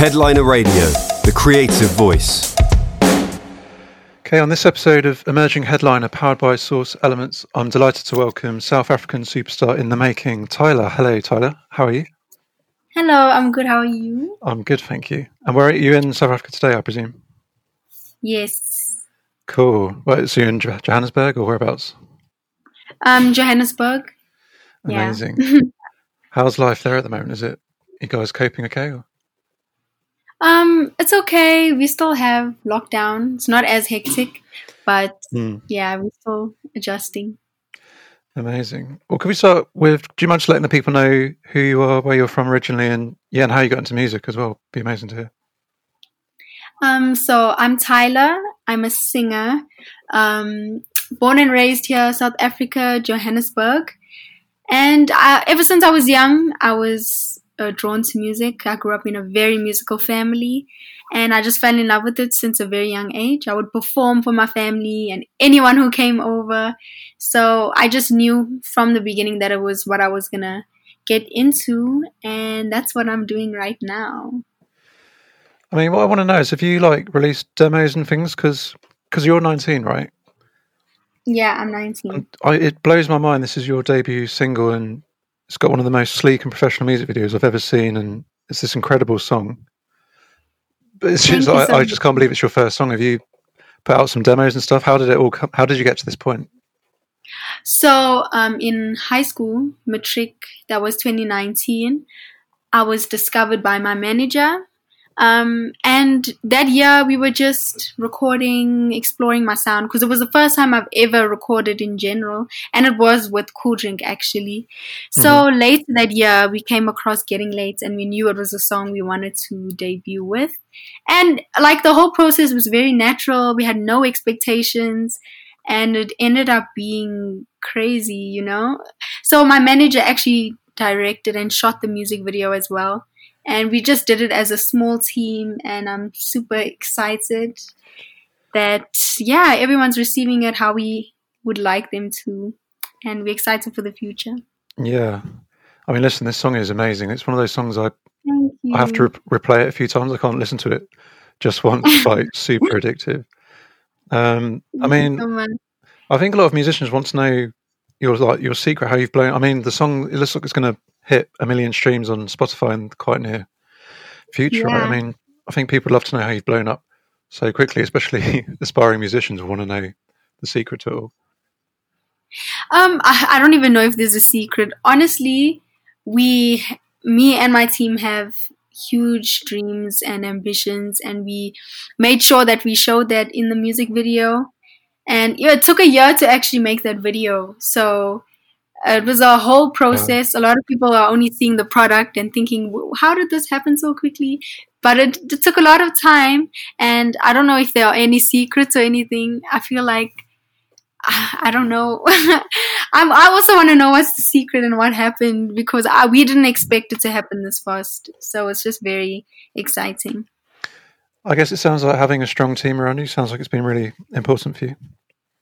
Headliner Radio, the creative voice. Okay, on this episode of Emerging Headliner powered by Source Elements, I'm delighted to welcome South African superstar in the making, Tyla. Hello, Tyla. How are you? Hello, I'm good. How are you? I'm good, thank you. And where are you in South Africa today, I presume? Yes. Cool. Well, so you're in Johannesburg or whereabouts? Um, Johannesburg. Amazing. Yeah. How's life there at the moment? Is it you guys coping okay? Or? Um, it's okay. We still have lockdown. It's not as hectic, but mm. yeah, we're still adjusting. Amazing. Well, can we start with? Do you mind just letting the people know who you are, where you're from originally, and yeah, and how you got into music as well? Be amazing to hear. Um, so I'm Tyla. I'm a singer. Um, born and raised here, South Africa, Johannesburg. And I, ever since I was young, I was uh, drawn to music. I grew up in a very musical family, and I just fell in love with it since a very young age. I would perform for my family and anyone who came over. So I just knew from the beginning that it was what I was gonna get into, and that's what I'm doing right now. I mean, what I want to know is, have you like released demos and things? Because because you're 19, right? Yeah, I'm 19. I, it blows my mind. This is your debut single, and it's got one of the most sleek and professional music videos I've ever seen, and it's this incredible song. But it's just, I, I, just can't believe it's your first song. Have you put out some demos and stuff? How did it all come? How did you get to this point? So, um, in high school, matric, that was 2019, I was discovered by my manager um, and that year we were just recording, exploring my sound because it was the first time I've ever recorded in general, and it was with Kooldrink actually. So mm-hmm. later that year we came across Getting Late, and we knew it was a song we wanted to debut with. And like the whole process was very natural. We had no expectations, and it ended up being crazy, you know. So my manager actually directed and shot the music video as well and we just did it as a small team and i'm super excited that yeah everyone's receiving it how we would like them to. And we're excited for the future. Yeah. I mean listen this song is amazing. It's one of those songs i i have to re- replay it a few times. I can't listen to it just once. Like super addictive. Um i mean so i think a lot of musicians want to know your like your secret how you've blown i mean the song it looks like it's going to hit a million streams on Spotify in quite near future. Yeah. I mean, I think people love to know how you've blown up so quickly, especially aspiring musicians want to know the secret to it all. Um, I, I don't even know if there's a secret. Honestly, we, me and my team have huge dreams and ambitions, and we made sure that we showed that in the music video. And yeah, it took a year to actually make that video. So it was a whole process. A lot of people are only seeing the product and thinking, how did this happen so quickly? But it, it took a lot of time. And I don't know if there are any secrets or anything. I feel like, I don't know. I'm, I also want to know what's the secret and what happened because I, we didn't expect it to happen this fast. So it's just very exciting. I guess it sounds like having a strong team around you sounds like it's been really important for you.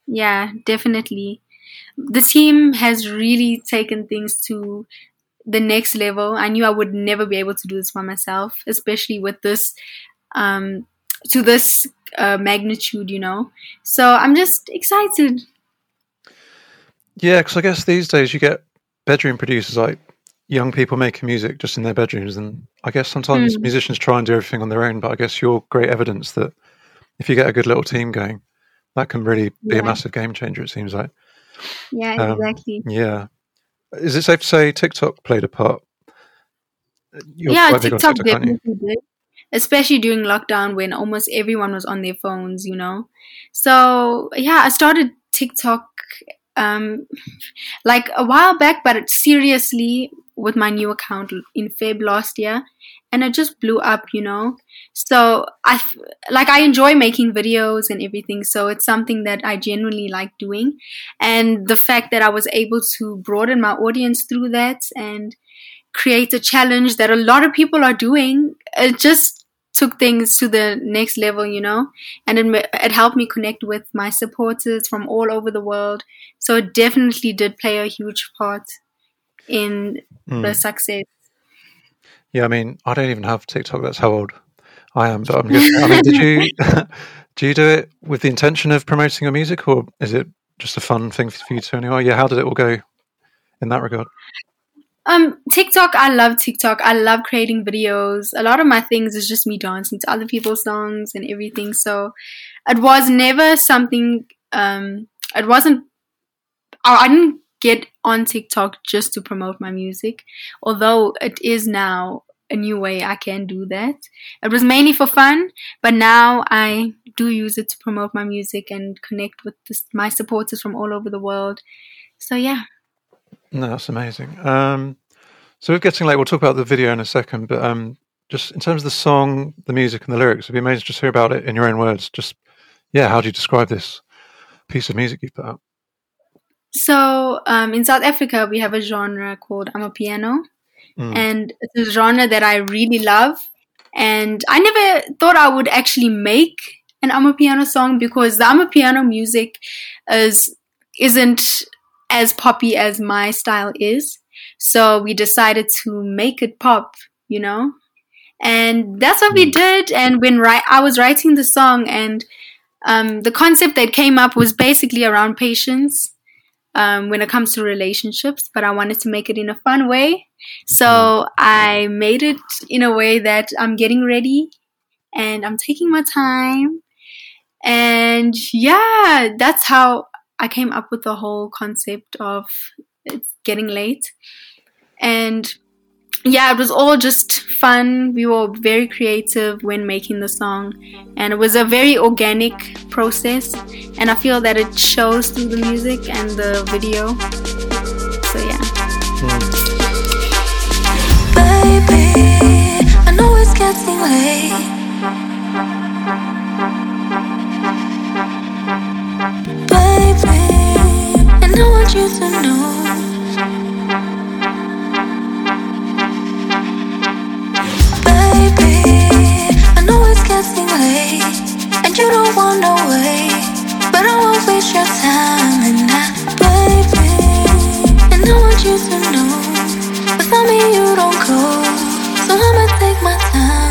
Yeah, definitely the team has really taken things to the next level. I knew I would never be able to do this by myself, especially with this um, to this uh, magnitude, you know. So I'm just excited. Yeah, because I guess these days you get bedroom producers like young people making music just in their bedrooms, and I guess sometimes mm. musicians try and do everything on their own. But I guess you're great evidence that if you get a good little team going, that can really be yeah. a massive game changer. It seems like. Yeah, um, exactly. Yeah. Is it safe to say TikTok played a part? You're yeah, TikTok, TikTok definitely did. Especially during lockdown when almost everyone was on their phones, you know. So yeah, I started TikTok um, like a while back, but seriously with my new account in Feb last year and it just blew up, you know. So I like I enjoy making videos and everything, so it's something that I genuinely like doing, and the fact that I was able to broaden my audience through that and create a challenge that a lot of people are doing, it just took things to the next level, you know, and it, it helped me connect with my supporters from all over the world. So it definitely did play a huge part in mm. the success. Yeah, I mean, I don't even have TikTok. That's how old I am, but I'm guessing. I mean, did you do you do it with the intention of promoting your music, or is it just a fun thing for you to anyway? Yeah, how did it all go in that regard? Um, TikTok, I love TikTok. I love creating videos. A lot of my things is just me dancing to other people's songs and everything. So it was never something. Um, it wasn't. I didn't get on TikTok just to promote my music, although it is now a new way I can do that. It was mainly for fun, but now I do use it to promote my music and connect with this, my supporters from all over the world. So yeah. No, that's amazing. Um, so we're getting late. We'll talk about the video in a second, but um, just in terms of the song, the music, and the lyrics, it'd be amazing to just hear about it in your own words. Just yeah, how do you describe this piece of music you put out? So um, in South Africa, we have a genre called amapiano, mm. and it's a genre that I really love. And I never thought I would actually make an amapiano song because the amapiano music is isn't as poppy as my style is. So we decided to make it pop, you know, and that's what we mm. did. And when ri- I was writing the song, and um, the concept that came up was basically around patience um, when it comes to relationships, but I wanted to make it in a fun way. So. I made it in a way that I'm getting ready and I'm taking my time. And yeah, that's how I came up with the whole concept of it's getting late. And yeah, it was all just fun. We were very creative when making the song, and it was a very organic process. And I feel that it shows through the music and the video. So yeah. Mm. Baby, I know it's getting late. Baby, and I want you to know. And you don't want no way. But I won't waste your time, and I, baby, and I want you to know. Without me, you don't go, so I'ma take my time,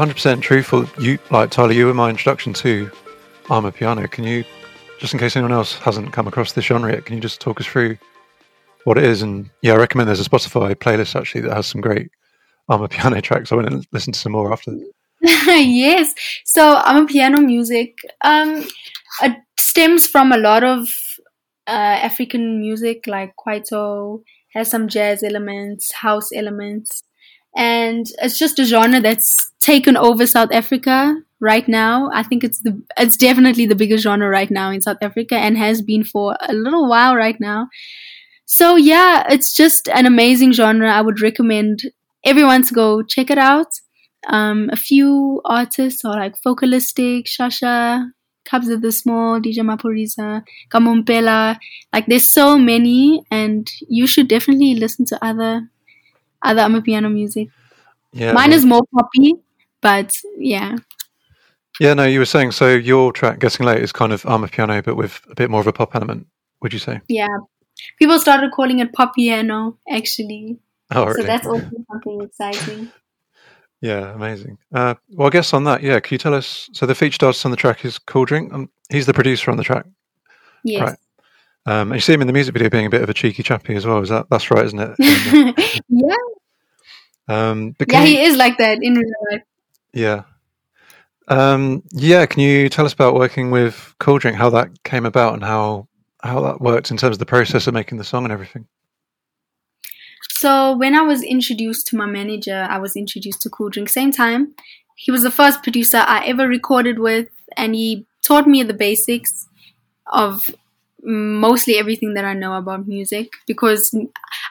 100% truthful, you like Tyla, you were my introduction to amapiano. Can you, just in case anyone else hasn't come across this genre yet, can you just talk us through what it is? And yeah, I recommend there's a Spotify playlist actually that has some great amapiano tracks. I went and listened to some more after. yes. So amapiano music um, stems from a lot of uh, African music like Kwaito, has some jazz elements, house elements and it's just a genre that's taken over South Africa right now. I think it's the it's definitely the biggest genre right now in South Africa and has been for a little while right now. So yeah, it's just an amazing genre. I would recommend everyone to go check it out. Um, a few artists are like Focalistic, Shasha, Kabza De Small, DJ Maphorisa, Kamo Mphela. Like there's so many, and you should definitely listen to other other amapiano music. Yeah, mine is more poppy, but yeah. Yeah, no, you were saying so. Your track "Getting Late" is kind of amapiano, but with a bit more of a pop element. Would you say? Yeah, people started calling it pop piano actually. Oh, really? So that's also something exciting. Yeah, amazing. Uh, well, I guess on that, yeah, can you tell us? So the featured artist on the track is Kooldrink. Um, he's the producer on the track. Yes. Right. Um, and you see him in the music video being a bit of a cheeky chappy as well. Is that that's right, isn't it? yeah. Um, yeah, he is like that in real life. Yeah. Um, yeah, can you tell us about working with Kooldrink, how that came about, and how how that worked in terms of the process of making the song and everything? So when I was introduced to my manager, I was introduced to Kooldrink same time. He was the first producer I ever recorded with, and he taught me the basics of mostly everything that I know about music because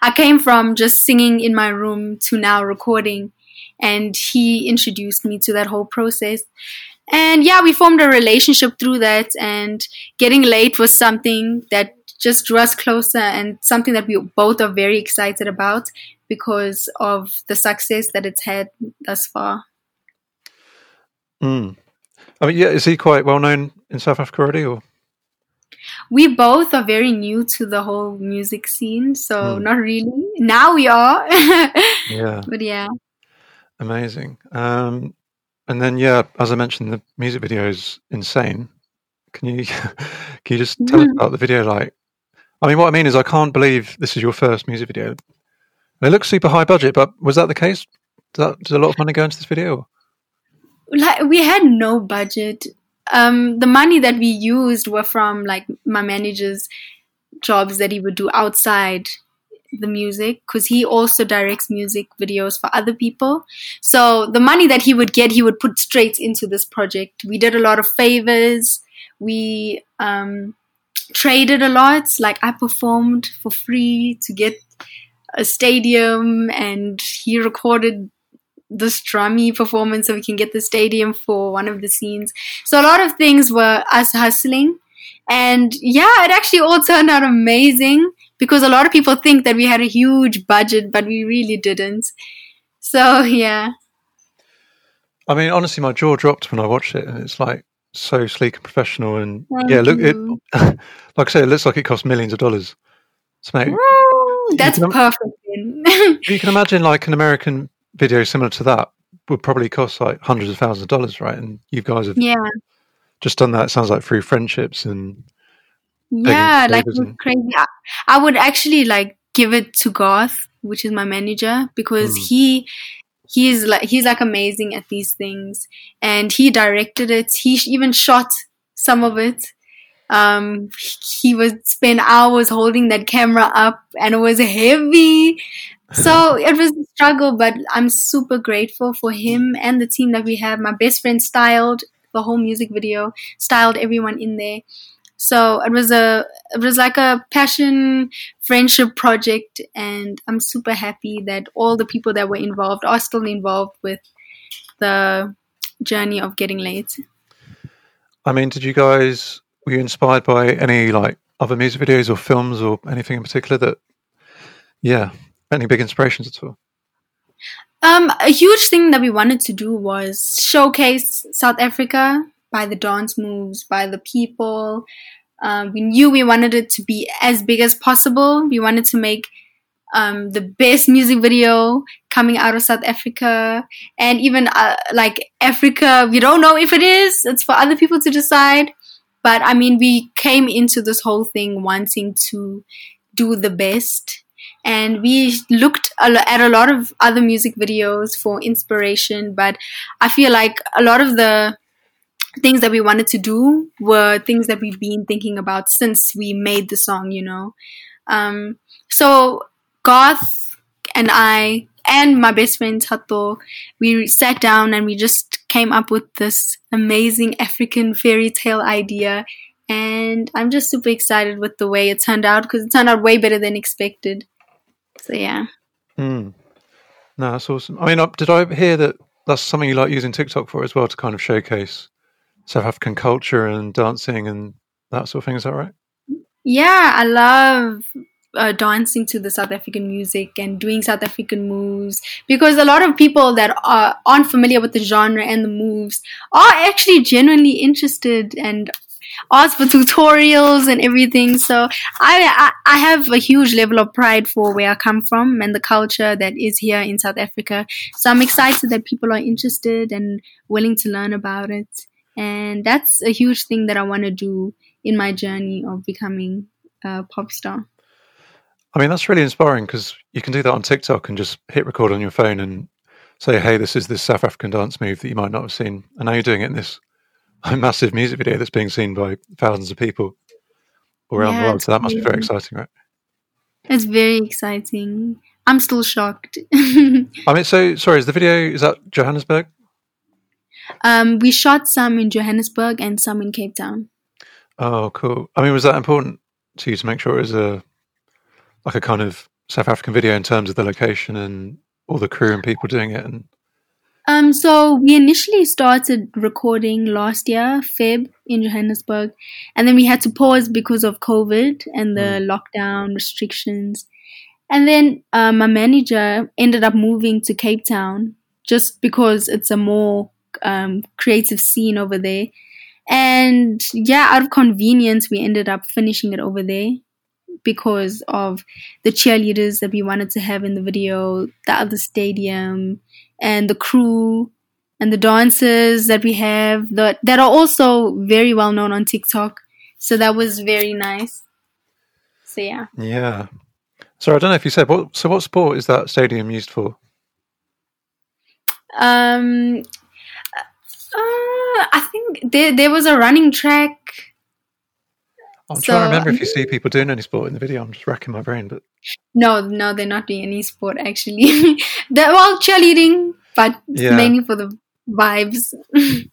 I came from just singing in my room to now recording, and he introduced me to that whole process. And yeah, we formed a relationship through that, and getting late was something that just drew us closer and something that we both are very excited about because of the success that it's had thus far. Mm. I mean, yeah, is he quite well known in South Africa already, or? We both are very new to the whole music scene, so mm. not really. Now we are. yeah. But yeah. Amazing. Um, and then, yeah, as I mentioned, the music video is insane. Can you can you just tell us mm-hmm. about the video? Like, I mean, what I mean is, I can't believe this is your first music video. It looks super high budget, but was that the case? Did, that, did a lot of money go into this video? Like, we had no budget. Um, the money that we used were from like my manager's jobs that he would do outside the music because he also directs music videos for other people. So the money that he would get, he would put straight into this project. We did a lot of favors. We um, traded a lot. Like I performed for free to get a stadium, and he recorded this drummy performance so we can get the stadium for one of the scenes. So a lot of things were us hustling. And yeah, it actually all turned out amazing because a lot of people think that we had a huge budget, but we really didn't. So yeah. I mean, honestly, my jaw dropped when I watched it, and it's like so sleek and professional. And Thank yeah, look, it like I say, it looks like it cost millions of dollars. So, mate, Woo, that's perfect. you can imagine like an American video similar to that would probably cost like hundreds of thousands of dollars, right? And you guys have yeah just done that. It sounds like through friendships and yeah, like crazy. I, I would actually like give it to Garth, which is my manager, because mm. he he's like he's like amazing at these things, and he directed it. He even shot some of it. Um, he would spend hours holding that camera up, and it was heavy. So it was a struggle, but I'm super grateful for him and the team that we have. My best friend styled the whole music video, styled everyone in there. So it was a it was like a passion friendship project, and I'm super happy that all the people that were involved are still involved with the journey of getting late. I mean, did you guys were you inspired by any like other music videos or films or anything in particular that, yeah, any big inspirations at all? Um, a huge thing that we wanted to do was showcase South Africa by the dance moves, by the people. Um, we knew we wanted it to be as big as possible. We wanted to make um, the best music video coming out of South Africa, and even uh, like Africa. We don't know if it is. It's for other people to decide. But I mean, we came into this whole thing wanting to do the best. And we looked at a lot of other music videos for inspiration, but I feel like a lot of the things that we wanted to do were things that we've been thinking about since we made the song, you know. Um, so Garth and I and my best friend Tato, we sat down and we just came up with this amazing African fairy tale idea. And I'm just super excited with the way it turned out because it turned out way better than expected. So yeah. Mm. No, that's awesome. I mean, uh, did I hear that that's something you like using TikTok for as well to kind of showcase South African culture and dancing and that sort of thing. Is that right? Yeah, I love uh, dancing to the South African music and doing South African moves because a lot of people that are, aren't familiar with the genre and the moves are actually genuinely interested and ask for tutorials and everything. So I, I, I have a huge level of pride for where I come from and the culture that is here in South Africa. So I'm excited that people are interested and willing to learn about it. And that's a huge thing that I want to do in my journey of becoming a pop star. I mean, that's really inspiring because you can do that on TikTok and just hit record on your phone and say, hey, this is this South African dance move that you might not have seen. And now you're doing it in this massive music video that's being seen by thousands of people around yeah, the world. So that must be very exciting, right? It's very exciting. I'm still shocked. I mean, so sorry, is the video is that Johannesburg? Um, we shot some in Johannesburg and some in Cape Town. Oh, cool. I mean, was that important to you to make sure it was a like a kind of South African video in terms of the location and all the crew and people doing it and um, so we initially started recording last year, Feb, in Johannesburg, and then we had to pause because of COVID and the mm. lockdown restrictions. And then uh, my manager ended up moving to Cape Town just because it's a more um, creative scene over there. And yeah, out of convenience, we ended up finishing it over there because of the cheerleaders that we wanted to have in the video, the other stadium, and the crew and the dancers that we have that that are also very well known on TikTok. So that was very nice. So yeah. Yeah. So I don't know if you said what. So what sport is that stadium used for? Um, uh, I think there there was a running track. I'm so, trying to remember if you see people doing any sport in the video. I'm just racking my brain, but no, no, they're not doing any sport actually. they're all cheerleading, but yeah. mainly for the vibes.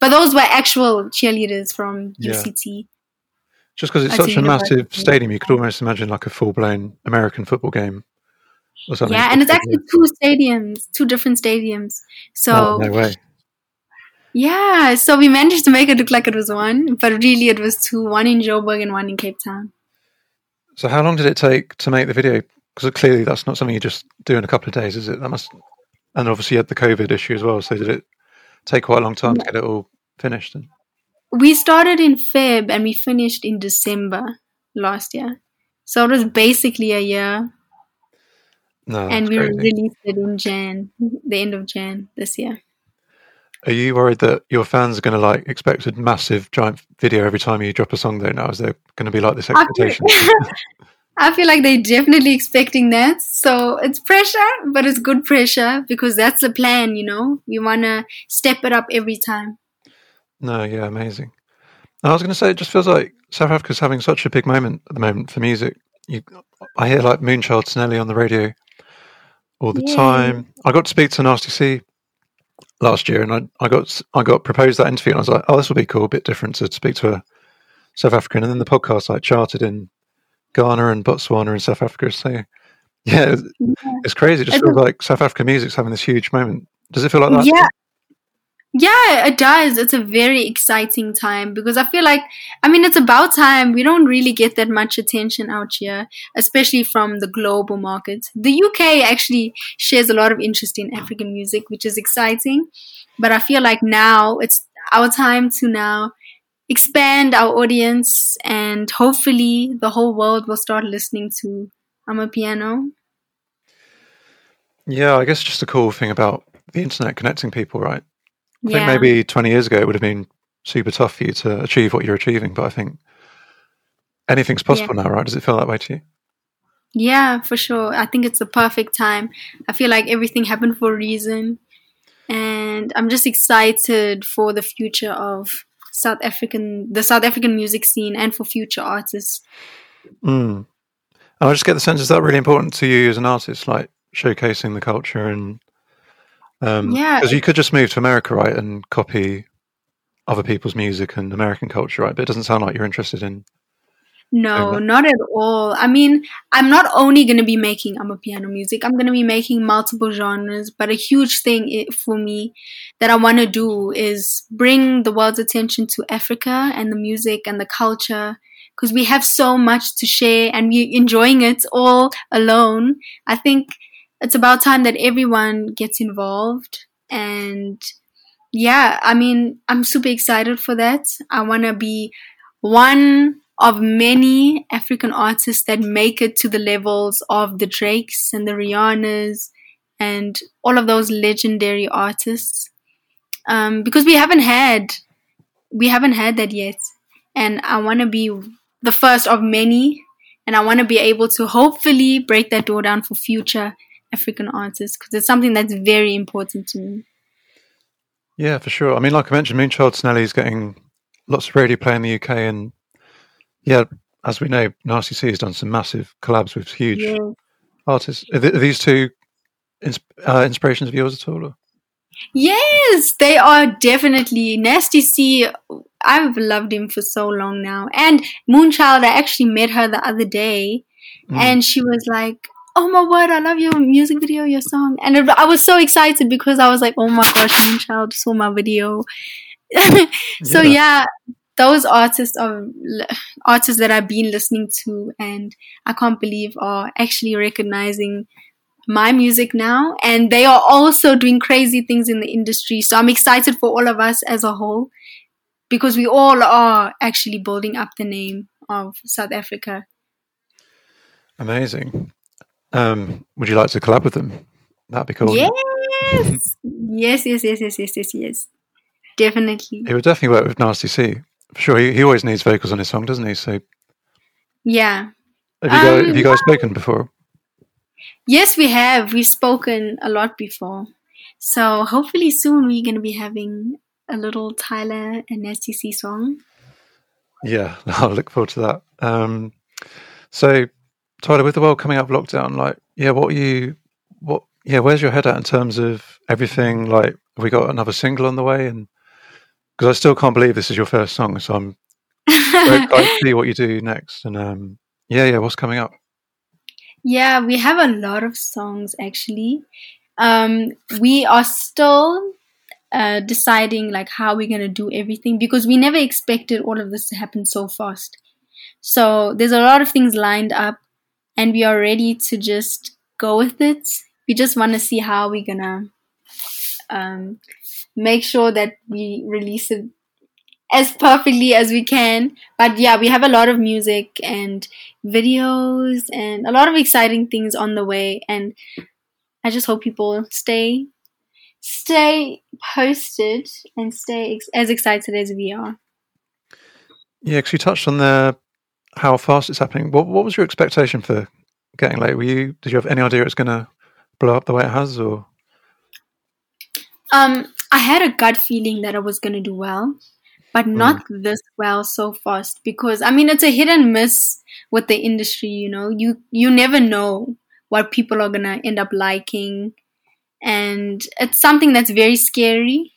but those were actual cheerleaders from UCT. Yeah. Just because it's such a massive stadium, you could almost imagine like a full blown American football game or something. Yeah, and it's actually two stadiums, two different stadiums. So oh, no way. Yeah, so we managed to make it look like it was one, but really it was two, one in Joburg and one in Cape Town. So how long did it take to make the video? Because clearly that's not something you just do in a couple of days, is it? That must, and obviously you had the COVID issue as well. So did it take quite a long time to get it all finished? And... We started in Feb and we finished in December last year. So it was basically a year. No, and we crazy. released it in Jan, the end of Jan this year. Are you worried that your fans are going to like expect a massive giant video every time you drop a song though now? Is there going to be like this expectation? I feel, like they're definitely expecting that. So it's pressure, but it's good pressure because that's the plan, you know? We want to step it up every time. No, yeah, amazing. I was going to say, it just feels like South Africa's having such a big moment at the moment for music. You, I hear like Moonchild Sanelly on the radio all the yeah. time. I got to speak to Nasty C last year, and I, I got I got proposed that interview, and I was like, oh, this will be cool, a bit different to speak to a South African. And then the podcast like charted in Ghana and Botswana and South Africa. So yeah, it's, yeah. it's crazy. It just feels like South African music's having this huge moment. Does it feel like that? Yeah, yeah, it does. It's a very exciting time because I feel like, I mean, it's about time. We don't really get that much attention out here, especially from the global market. The UK actually shares a lot of interest in African music, which is exciting. But I feel like now it's our time to now expand our audience and hopefully the whole world will start listening to Amapiano. Yeah, I guess just a cool thing about the internet connecting people, right? I yeah. think maybe 20 years ago it would have been super tough for you to achieve what you're achieving, but I think anything's possible yeah. now, right? Does it feel that way to you? Yeah, for sure. I think it's the perfect time. I feel like everything happened for a reason. And I'm just excited for the future of South African, the South African music scene and for future artists. Mm. I just get the sense, is that really important to you as an artist, like showcasing the culture and um, yeah, because you could just move to America, right, and copy other people's music and American culture, right? But it doesn't sound like you're interested in. No, not at all. I mean, I'm not only going to be making amapiano music. I'm going to be making multiple genres. But a huge thing for me that I want to do is bring the world's attention to Africa and the music and the culture because we have so much to share and we're enjoying it all alone. I think it's about time that everyone gets involved and yeah i mean i'm super excited for that i want to be one of many African artists that make it to the levels of the Drakes and the Rihannas and all of those legendary artists. Um, because we haven't had we haven't had that yet. And I want to be the first of many. And I want to be able to hopefully break that door down for future African artists because it's something that's very important to me. Yeah, for sure. I mean, like I mentioned, Moonchild Sanelly is getting lots of radio play in the UK. And yeah, as we know, Nasty C has done some massive collabs with huge yeah. artists. Are, th- are, these two ins- uh, inspirations of yours at all? Or? Yes, they are definitely Nasty C. I've loved him for so long now. And Moonchild, I actually met her the other day, mm. and she was like, "Oh my word, I love your music video, your song." And it, I was so excited because I was like, "Oh my gosh, Moonchild saw my video." so yeah. yeah, those artists are artists that I've been listening to, and I can't believe are actually recognizing my music now and they are also doing crazy things in the industry so i'm excited for all of us as a whole because we all are actually building up the name of south africa amazing um, would you like to collab with them? That'd be cool. Yes. yes, yes, yes, yes, yes, yes, yes. Definitely. It would definitely work with Nasty C. For sure. He, he always needs vocals on his song, doesn't he? So Yeah. Have you, um, guys, have you guys spoken before? Yes, we have. We've spoken a lot before. So hopefully soon we're gonna be having a little Tyla and Nasty C song. Yeah, I'll look forward to that. Um, so Tyla, with the world coming out of lockdown, like, yeah, what are you, what, yeah, where's your head at in terms of everything? Like, have we got another single on the way? And because I still can't believe this is your first song, so I'm very excited to see what you do next. And um, yeah, yeah, what's coming up? Yeah, we have a lot of songs actually. Um, we are still uh, deciding like how we're gonna do everything because we never expected all of this to happen so fast. So there's a lot of things lined up, and we are ready to just go with it. We just want to see how we're gonna um, make sure that we release it as perfectly as we can. But yeah, we have a lot of music and videos and a lot of exciting things on the way. And I just hope people stay, stay posted and stay ex- as excited as we are. You touched on the how fast it's happening. What what was your expectation for getting late? Were you did you have any idea it's going to blow up the way it has, or? Um, I had a gut feeling that I was going to do well but not mm. this well so fast because I mean it's a hit and miss with the industry, you know. You you never know what people are gonna end up liking. And it's something that's very scary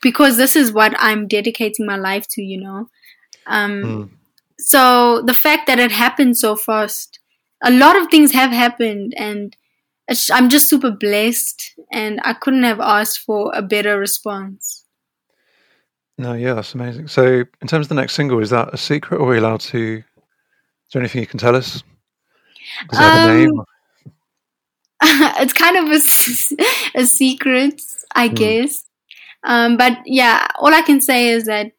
because this is what I'm dedicating my life to, you know. Um mm. So the fact that it happened so fast, a lot of things have happened and I'm just super blessed and I couldn't have asked for a better response. No, yeah, that's amazing. So, in terms of the next single, is that a secret, or are we allowed to? Is there anything you can tell us? Does it have um, a name? it's kind of a, a secret, I mm. guess. Um, but yeah, all I can say is that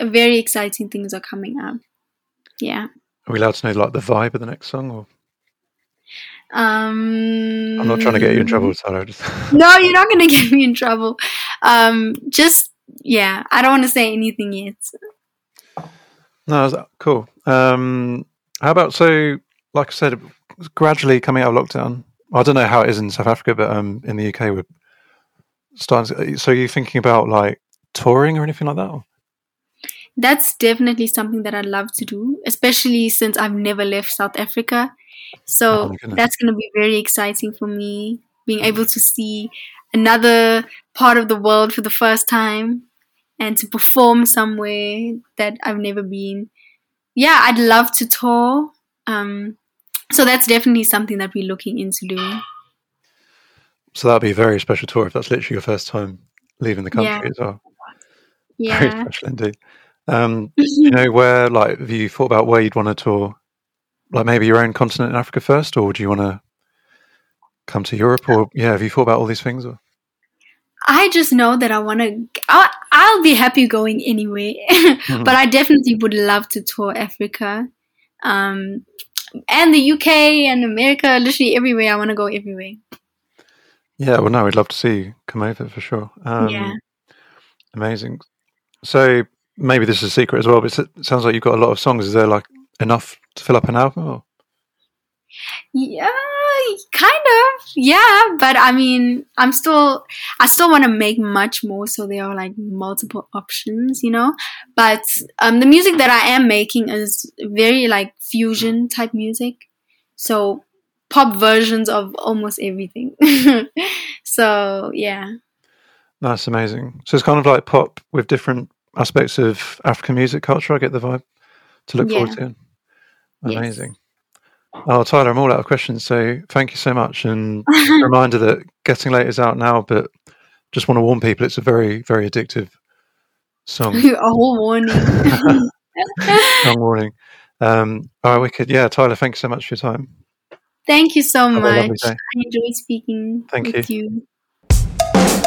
very exciting things are coming up. Yeah. Are we allowed to know like the vibe of the next song, or? Um, I'm not trying to get you in trouble, Sarah. no, you're not going to get me in trouble. Um, just yeah, I don't want to say anything yet. No, cool. Um, how about so? Like I said, gradually coming out of lockdown. I don't know how it is in South Africa, but um, in the UK, we're starting. So, are you thinking about like touring or anything like that? That's definitely something that I'd love to do, especially since I've never left South Africa. So oh that's going to be very exciting for me, being able to see another part of the world for the first time and to perform somewhere that I've never been. Yeah, I'd love to tour. Um, so that's definitely something that we're looking into doing. So that'd be a very special tour if that's literally your first time leaving the country yeah. as well. Yeah. Very special indeed. Um, you know, where like have you thought about where you'd want to tour? Like maybe your own continent in Africa first, or do you want to come to Europe? Or yeah, have you thought about all these things? Or? I just know that I want to. I'll be happy going anywhere, mm-hmm. but I definitely would love to tour Africa, um, and the UK and America. Literally everywhere. I want to go everywhere. Yeah, well, no, we'd love to see you come over for sure. Um, yeah, amazing. So maybe this is a secret as well, but it sounds like you've got a lot of songs. Is there like enough to fill up an album? Or? Yeah, kind of. Yeah, but I mean, I'm still, I still want to make much more, so there are like multiple options, you know. But um, the music that I am making is very like fusion type music, so pop versions of almost everything. so yeah. That's amazing. So it's kind of like pop with different aspects of African music culture. I get the vibe to look yeah. forward to. Amazing. Yes. Oh, Tyla, I'm all out of questions. So thank you so much. And reminder that Getting Late is out now, but just want to warn people it's a very, very addictive song. a whole warning. Long warning. Um, all right, wicked. Yeah, Tyla, thank you so much for your time. Thank you so Have much. I enjoyed speaking thank with you. you.